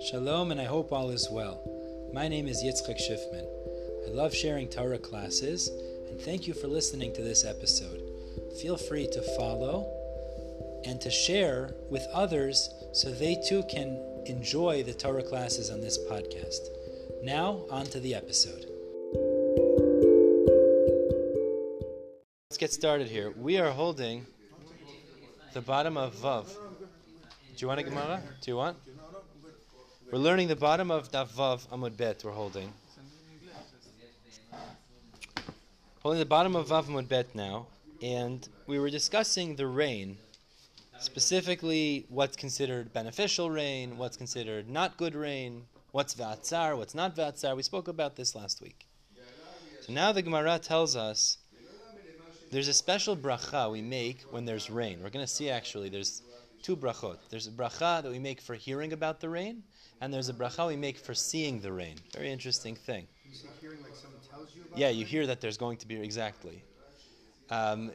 Shalom, and I hope all is well. My name is Yitzchak Schiffman. I love sharing Torah classes, and thank you for listening to this episode. Feel free to follow and to share with others so they too can enjoy the Torah classes on this podcast. Now, on to the episode. Let's get started here. We are holding the bottom of Vav. Do you want a Gemara? Do you want? We're learning the bottom of Daf Vav Amud Bet. We're holding. Holding the bottom of Vav Amud Bet now, and we were discussing the rain, specifically what's considered beneficial rain, what's considered not good rain, what's Vatzar, what's not Vatzar. We spoke about this last week. So now the Gemara tells us there's a special bracha we make when there's rain. We're going to see actually there's two brachot. There's a bracha that we make for hearing about the rain, and there's a bracha we make for seeing the rain. Very interesting thing. You say hearing like someone tells you about Yeah, you hear that there's going to be exactly. Um,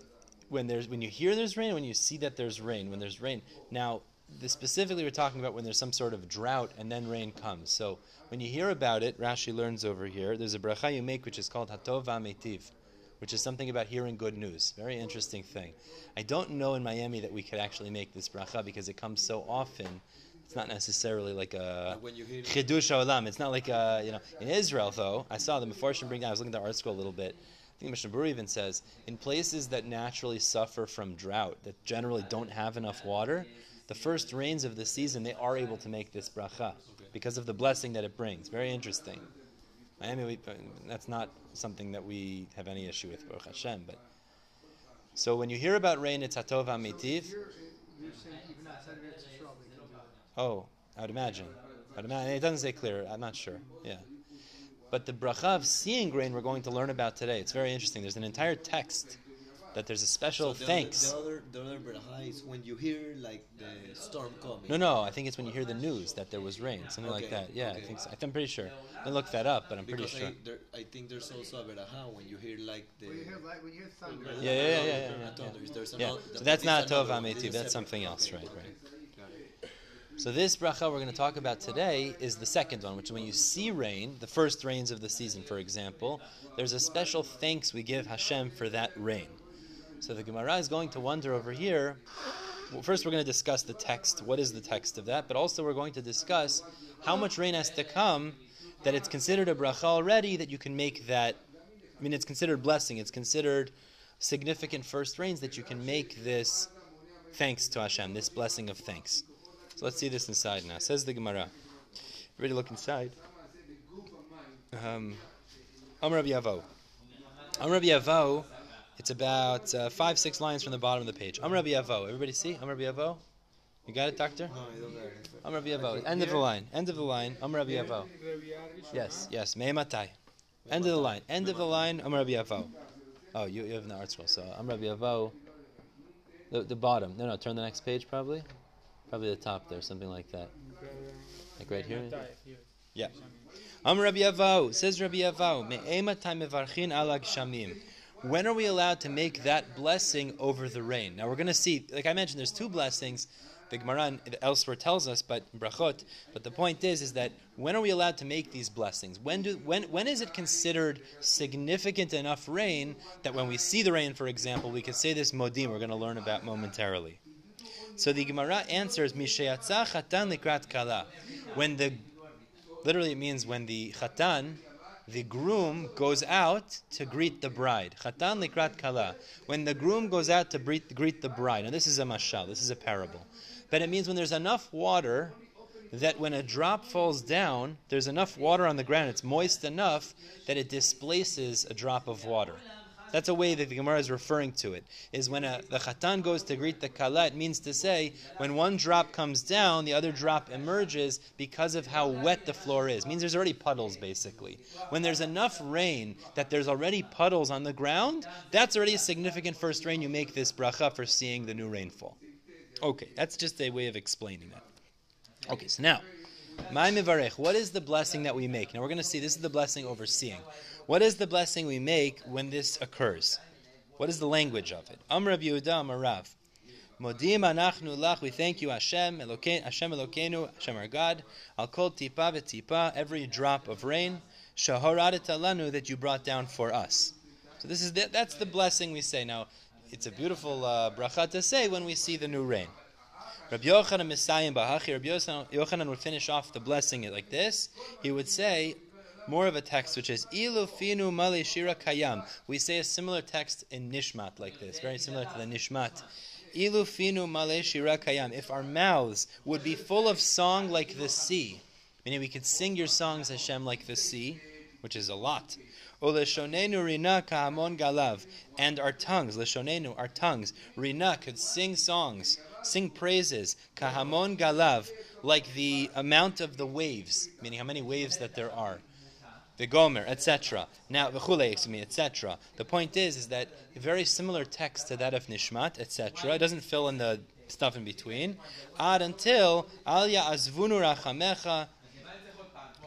when there's when you hear there's rain, when you see that there's rain, when there's rain. Now, the, specifically, we're talking about when there's some sort of drought and then rain comes. So when you hear about it, Rashi learns over here. There's a bracha you make which is called Hatov Ametiv, which is something about hearing good news. Very interesting thing. I don't know in Miami that we could actually make this bracha because it comes so often. It's not necessarily like a when you hear chidush olam. It's not like a you know. In Israel, though, I saw the Mefarshim bring down. I was looking at the ArtScroll a little bit. I think Mishnah Berurah even says in places that naturally suffer from drought, that generally don't have enough water, the first rains of the season they are able to make this bracha because of the blessing that it brings. Very interesting. That's not something that we have any issue with, Baruch Hashem. But so when you hear about rain, it's hatov amitiv. Oh, I would imagine. I would imagine. It doesn't say clear. I'm not sure. Yeah. But the bracha of seeing grain we're going to learn about today. It's very interesting. There's an entire text that there's a special the thanks. Other, the other, the other bracha is when you hear like the storm coming. No, no. I think it's when you hear the news that there was rain, something like that. Yeah, I think so. I am pretty sure. I look that up, but I'm pretty Because sure. I, there, I think there's also a bracha when you hear like the. When you hear like when you hear thunder. Yeah, yeah, yeah, yeah, yeah, yeah. Thunder. Yeah. another- So that's it's not tov another ametiv. That's something else, okay, right? Right. So this bracha we're going to talk about today is the second one, which is when you see rain, the first rains of the season, for example. There's a special thanks we give Hashem for that rain. So the Gemara is going to wonder over here. Well, first, we're going to discuss the text. What is the text of that? But also, we're going to discuss how much rain has to come that it's considered a bracha already. That you can make that. I mean, it's considered blessing. It's considered significant first rains that you can make this thanks to Hashem, this blessing of thanks. So let's see this inside now. Says the Gemara. Ready look inside? Um, Amr Yavo. Amr Yavo. It's about uh, five, six lines from the bottom of the page. Amr Rabbi Yavo. Everybody see? Amr Rabbi Yavo. You got it, Doctor? No, I don't got it. Amr Rabbi Yavo. End of the line. End of the line. Amr Rabbi Yavo. Yes, yes. Me'ematai. End of the line. End of the line. Amr Rabbi Yavo. Oh, you, you have the ArtScroll. So Amr Rabbi Yavo. The, the bottom. No, no. Turn the next page, probably. Probably the top there, something like that. Like right here. Yeah. Am Rabbi Yavo says Rabbi Yavo. Me'ematai mevarchin alag shamim. When are we allowed to make that blessing over the rain? Now we're going to see. Like I mentioned, there's two blessings. The Gemara elsewhere tells us, but brachot. But the point is, is that when are we allowed to make these blessings? When do when when is it considered significant enough rain that when we see the rain, for example, we can say this modim we're going to learn about momentarily. So the Gemara answers, Mishayatza chatan likrat kala. When the literally it means when the chatan, the groom goes out to greet the bride. Chatan likrat kala. When the groom goes out to greet, greet the bride. Now this is a mashal. This is a parable. But it means when there's enough water that when a drop falls down, there's enough water on the ground. It's moist enough that it displaces a drop of water. That's a way that the Gemara is referring to it. Is when a, the chatan goes to greet the kala, it means to say when one drop comes down, the other drop emerges because of how wet the floor is. It means there's already puddles basically. When there's enough rain that there's already puddles on the ground, that's already a significant first rain. You make this bracha for seeing the new rainfall. Okay, that's just a way of explaining that. Okay, so now, my mivarech. What is the blessing that we make? Now we're going to see this is the blessing over seeing. What is the blessing we make when this occurs? What is the language of it? Am Rav Yehuda Amar Rav. Modim anachnu lach. We thank you, Hashem, Elokein, Hashem Elokeinu, Hashem our God. Al kol tipa v'tipa, every drop of rain. Shahoradet lanu that you brought down for us. So this is the, that's the blessing we say. Now, it's a beautiful uh, bracha to say when we see the new rain. Rabbi Yochanan Messiah Bahachi, Rabbi Yochanan would finish off the blessing like this. He would say more of a text which is Ilu Finu Mali Shira Kayam. We say a similar text in Nishmat like this, very similar to the Nishmat. Ilu Finu Male Shira Kayam. If our mouths would be full of song like the sea, meaning we could sing your songs, Hashem, like the sea, which is a lot. Oleshonenu rina kahamon galav. And our tongues, leshonenu, our tongues, rina could sing songs, sing praises, kahamon galav, like the amount of the waves, meaning how many waves that there are. The gomer, etc. Now, v'chule, excuse me, etc. The point is, is that a very similar text to that of Nishmat, etc. It doesn't fill in the stuff in between. Ad until al azvunu rachamecha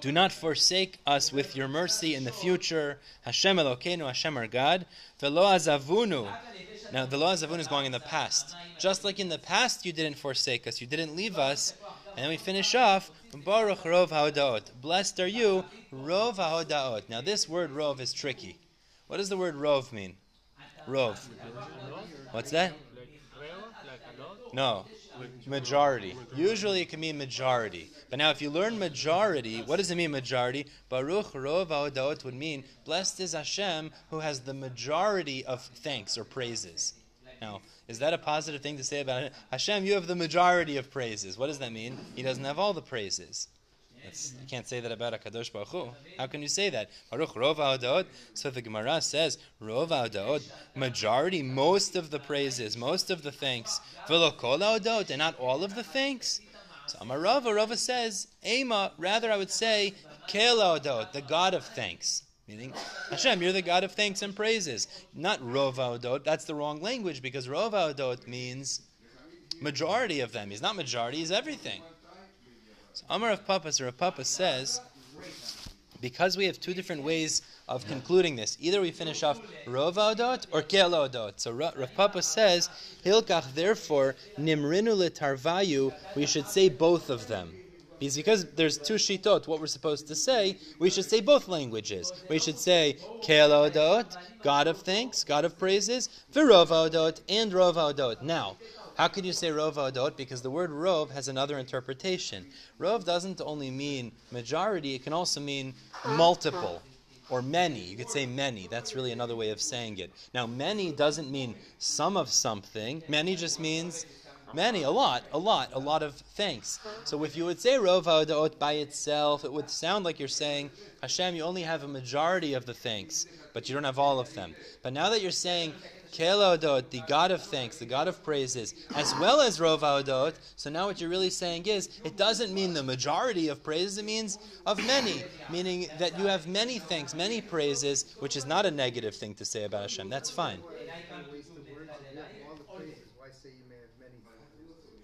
do not forsake us with your mercy in the future. Hashem Elokeinu, Hashem our God. Velo azavunu. Now, the lo azavunu is going in the past. Just like in the past, you didn't forsake us, you didn't leave us. And then we finish off, Baruch Rov Haodaot. Blessed are you, Rov Haodaot. Now, this word Rov is tricky. What does the word Rov mean? Rov. What's that? No. Majority. Usually it can mean majority. But now if you learn majority, what does it mean majority? Baruch Rov Haodaot would mean, blessed is Hashem who has the majority of thanks or praises. Now, is that a positive thing to say about it? Hashem, you have the majority of praises. What does that mean? He doesn't have all the praises. That's, you can't say that about a Kadosh Baruch Hu. How can you say that? Baruch Rov Haodaot. So the Gemara says, Rov Haodaot, majority, most of the praises, most of the thanks. Velo Kol Haodaot, and not all of the thanks. So Amarava, Rava says, Ema, rather I would say, Kel Haodaot, the God of thanks. Meaning, Hashem, you're the God of thanks and praises. Not Rov Haodot. That's the wrong language because Rov Haodot means majority of them. He's not majority, he's everything. So Amar of Papas or Papa says, because we have two different ways of concluding this, either we finish off Rov Haodot or Kel Haodot. So Rav Papa says, Hilkach, therefore, Nimrinu letarvayu, we should say both of them. Because, there's two shitot, what we're supposed to say, we should say both languages. We should say Kelodot, God of thanks, God of praises, Virovodot, and Rovodot. Now, how can you say Rovodot? Because the word Rov has another interpretation. Rov doesn't only mean majority, it can also mean multiple or many. You could say many. That's really another way of saying it. Now, many doesn't mean some of something, many just means Many, a lot, a lot, a lot of thanks. So if you would say Rov Haodaot by itself, it would sound like you're saying, Hashem, you only have a majority of the thanks, but you don't have all of them. But now that you're saying Kel Haodot, the God of thanks, the God of praises, as well as Rov Haodot, so now what you're really saying is, it doesn't mean the majority of praises, it means of many, meaning that you have many thanks, many praises, which is not a negative thing to say about Hashem. That's fine.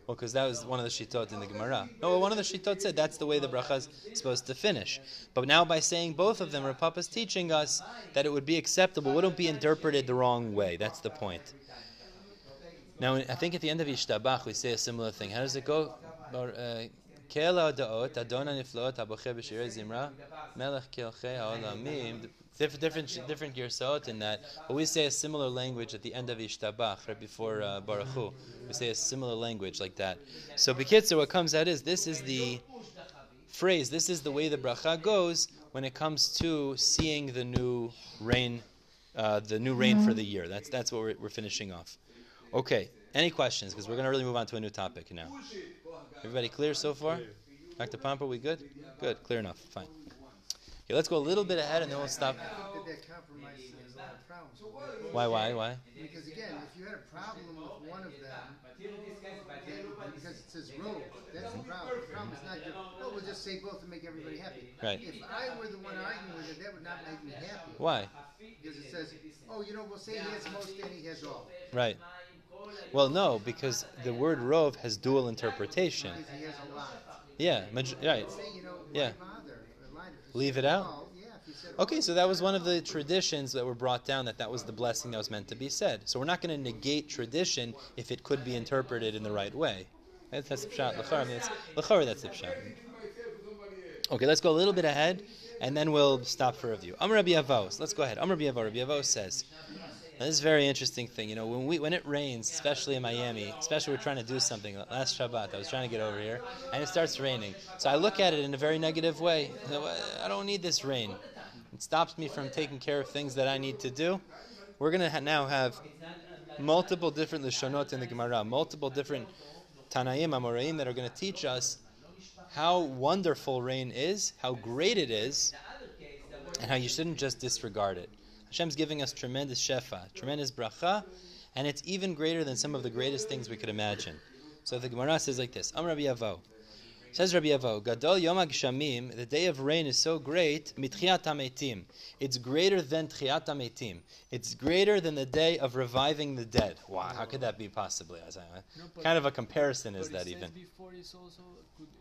Well, because that was one of the shitot in the Gemara. No, one of the shitot said that's the way the bracha is supposed to finish. But now by saying both of them, Rav is teaching us that it would be acceptable, wouldn't be interpreted the wrong way. That's the point. Now, I think at the end of Ishtabach we say a similar thing. How does it go? Uh, Kela da'ot, zimra, melech. Different, different, different girsaot in that, but we say a similar language at the end of Ishtabach, right before uh, Baruch Hu. We say a similar language like that. So, Bekitzer, what comes out is this is the phrase, this is the way the bracha goes when it comes to seeing the new rain, uh, the new rain for the year. That's that's what we're, we're finishing off. Okay, any questions? Because we're going to really move on to a new topic now. Everybody clear so far? Dr. Pompa, we good? Good, clear enough. Fine. Okay, let's go a little bit ahead and then we'll stop. Why, why, why? Because again, if you had a problem with one of them, because it says road, that's the problem. The problem is not just, oh, we'll just say both and make everybody happy. Right. If I were the one arguing with it, that would not make me happy. Why? Because it says, oh, you know, we'll say he has most and he has all. Right. Well, no, because the word rove has dual interpretation. Because he has a lot. Yeah, right. Say, you know, Yeah. why bother? A line- Leave it out? Oh, Okay, so that was one of the traditions that were brought down that that was the blessing that was meant to be said. So we're not going to negate tradition if it could be interpreted in the right way. That's that's the pshat. L'chara, I mean, it's- l'chara, that's the pshat. Okay, let's go a little bit ahead, and then we'll stop for review. Amr Rabbi Avos. Let's go ahead. Amr Rabbi Avos. Rabbi Avos says, now, this is a very interesting thing. You know, when we when it rains, especially in Miami, especially we're trying to do something. Last Shabbat, I was trying to get over here, and it starts raining. So I look at it in a very negative way. I don't need this rain. It stops me from taking care of things that I need to do. We're gonna ha- now have multiple different lishonot in the Gemara, multiple different Tanaim Amoraim that are going to teach us how wonderful rain is, how great it is, and how you shouldn't just disregard it. Hashem's giving us tremendous shefa, tremendous bracha, and it's even greater than some of the greatest things we could imagine. So the Gemara says like this: Am Rabbi Avo. Says Rabbi Avo, Gadol Yom HaGshamim, the day of rain is so great, mitchiat hametim. It's greater than tchiat hametim. It's greater than the day of reviving the dead. Wow, how could that be possibly? I No, kind of a comparison is that even? before it's also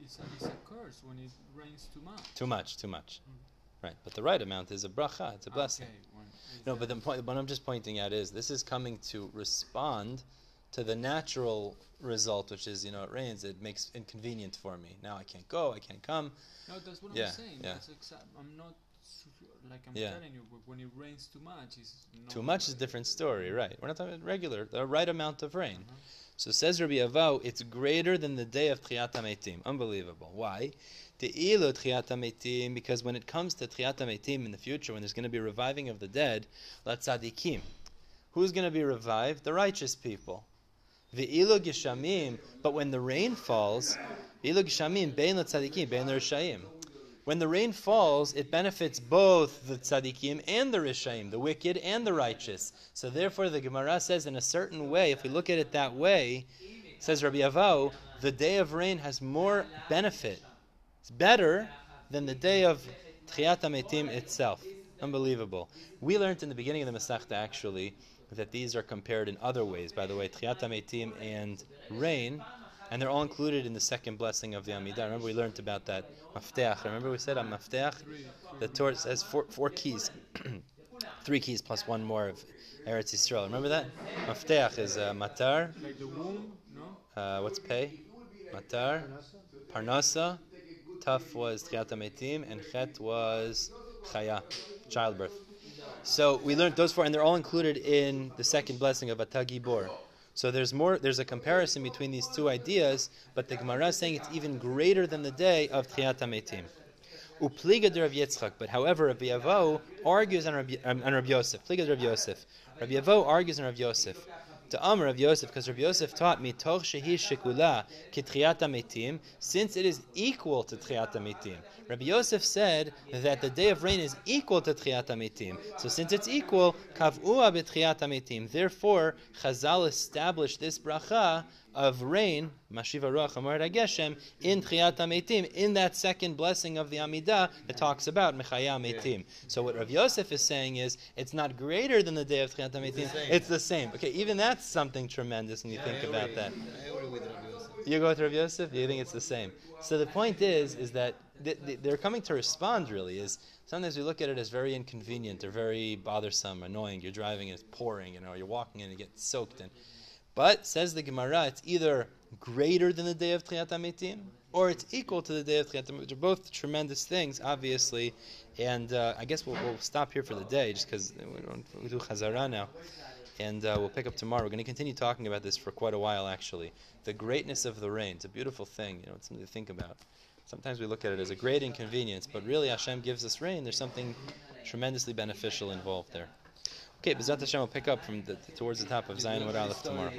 it's, a, it's a curse when it rains too much. Too much, too much. Mm. Right, but the right amount is a bracha, it's a blessing. Okay, No, but the point, what I'm just pointing out is this is coming to respond to the natural result, which is you know it rains, it makes inconvenient for me. Now I can't go, I can't come. no, that's what yeah, I'm saying. yeah. That's exact. I'm not like I'm Yeah. telling you. When it rains too much, it's not Too much is a different story, right? We're not talking about regular, the right amount of rain. Uh-huh. So says Rabbi Avau, it's greater than the day of Tchiyat HaMeitim. Unbelievable. Why? Te'ilu Tchiyat HaMeitim, because when it comes to Tchiyat HaMeitim in the future, when there's going to be reviving of the dead, la tzadikim. Who's going to be revived? The righteous people. Ve'ilu Geshamim, but when the rain falls, Ve'ilu Geshamim, bein la tzadikim, bein rishayim. When the rain falls, it benefits both the tzaddikim and the rishaim, the wicked and the righteous. So therefore, the Gemara says in a certain way, if we look at it that way, says Rabbi Avau, the day of rain has more benefit. It's better than the day of Tchiyat HaMetim itself. Unbelievable. We learned in the beginning of the Masechta actually that these are compared in other ways. By the way, Tchiyat HaMetim and rain, and they're all included in the second blessing of the Amidah. Remember we learned about that Mafteach. Remember we said on Mafteach, the Torah says four, four keys, three keys plus one more of Eretz Yisrael. Remember that? Mafteach is uh, Matar. Uh, what's pay? Matar. Parnasa. Taf was HaMetim, and Chet was Chaya, childbirth. So we learned those four, and they're all included in the second blessing of Atagibor. So there's more. There's a comparison between these two ideas, but the Gemara is saying it's even greater than the day of Tchiyat HaMetim. Upliga de Rav Yitzchak, but however, Rabbi Avo argues on Rabbi, um, on Rabbi Yosef. Pliga de Yosef. Rabbi Avo argues on Rabbi Yosef. To Amr of Yosef, because Rabbi Yosef taught me toch shehi shekula kitriat metim, since it is equal to triat metim. Rabbi Yosef said that the day of rain is equal to triat metim. So since it's equal, kavua betriat metim. Therefore, Chazal established this bracha of rain, Mashiva Ruach Amar Geshem, in Tchiyat HaMeitim, in that second blessing of the Amidah that talks about Mechaya Meitim. So what Rav Yosef is saying is, it's not greater than the day of Tchiyat HaMeitim, it's the same. Okay, even that's something tremendous when you think about that. I agree with Rabbi Yosef. You go with Rav Yosef, you think it's the same. So the point is, is that th- th- they're coming to respond. Really, is sometimes we look at it as very inconvenient or very bothersome, annoying. You're driving and it's pouring, you know, you're walking and you get soaked in. But says the Gemara, it's either greater than the day of Tchiyat HaMeitim or it's equal to the day of Tchiyat HaMeitim. Which are both tremendous things, obviously. And uh, I guess we'll, we'll stop here for the day, just because we don't we do Chazara now and uh, we'll pick up tomorrow. We're going to continue talking about this for quite a while, actually. The greatness of the rain. It's a beautiful thing, you know, it's something to think about. Sometimes we look at it as a great inconvenience, but really Hashem gives us rain. There's something tremendously beneficial involved there. Okay, Bezat Hashem will pick up from the, towards the top of Zayin Wad Aleph tomorrow.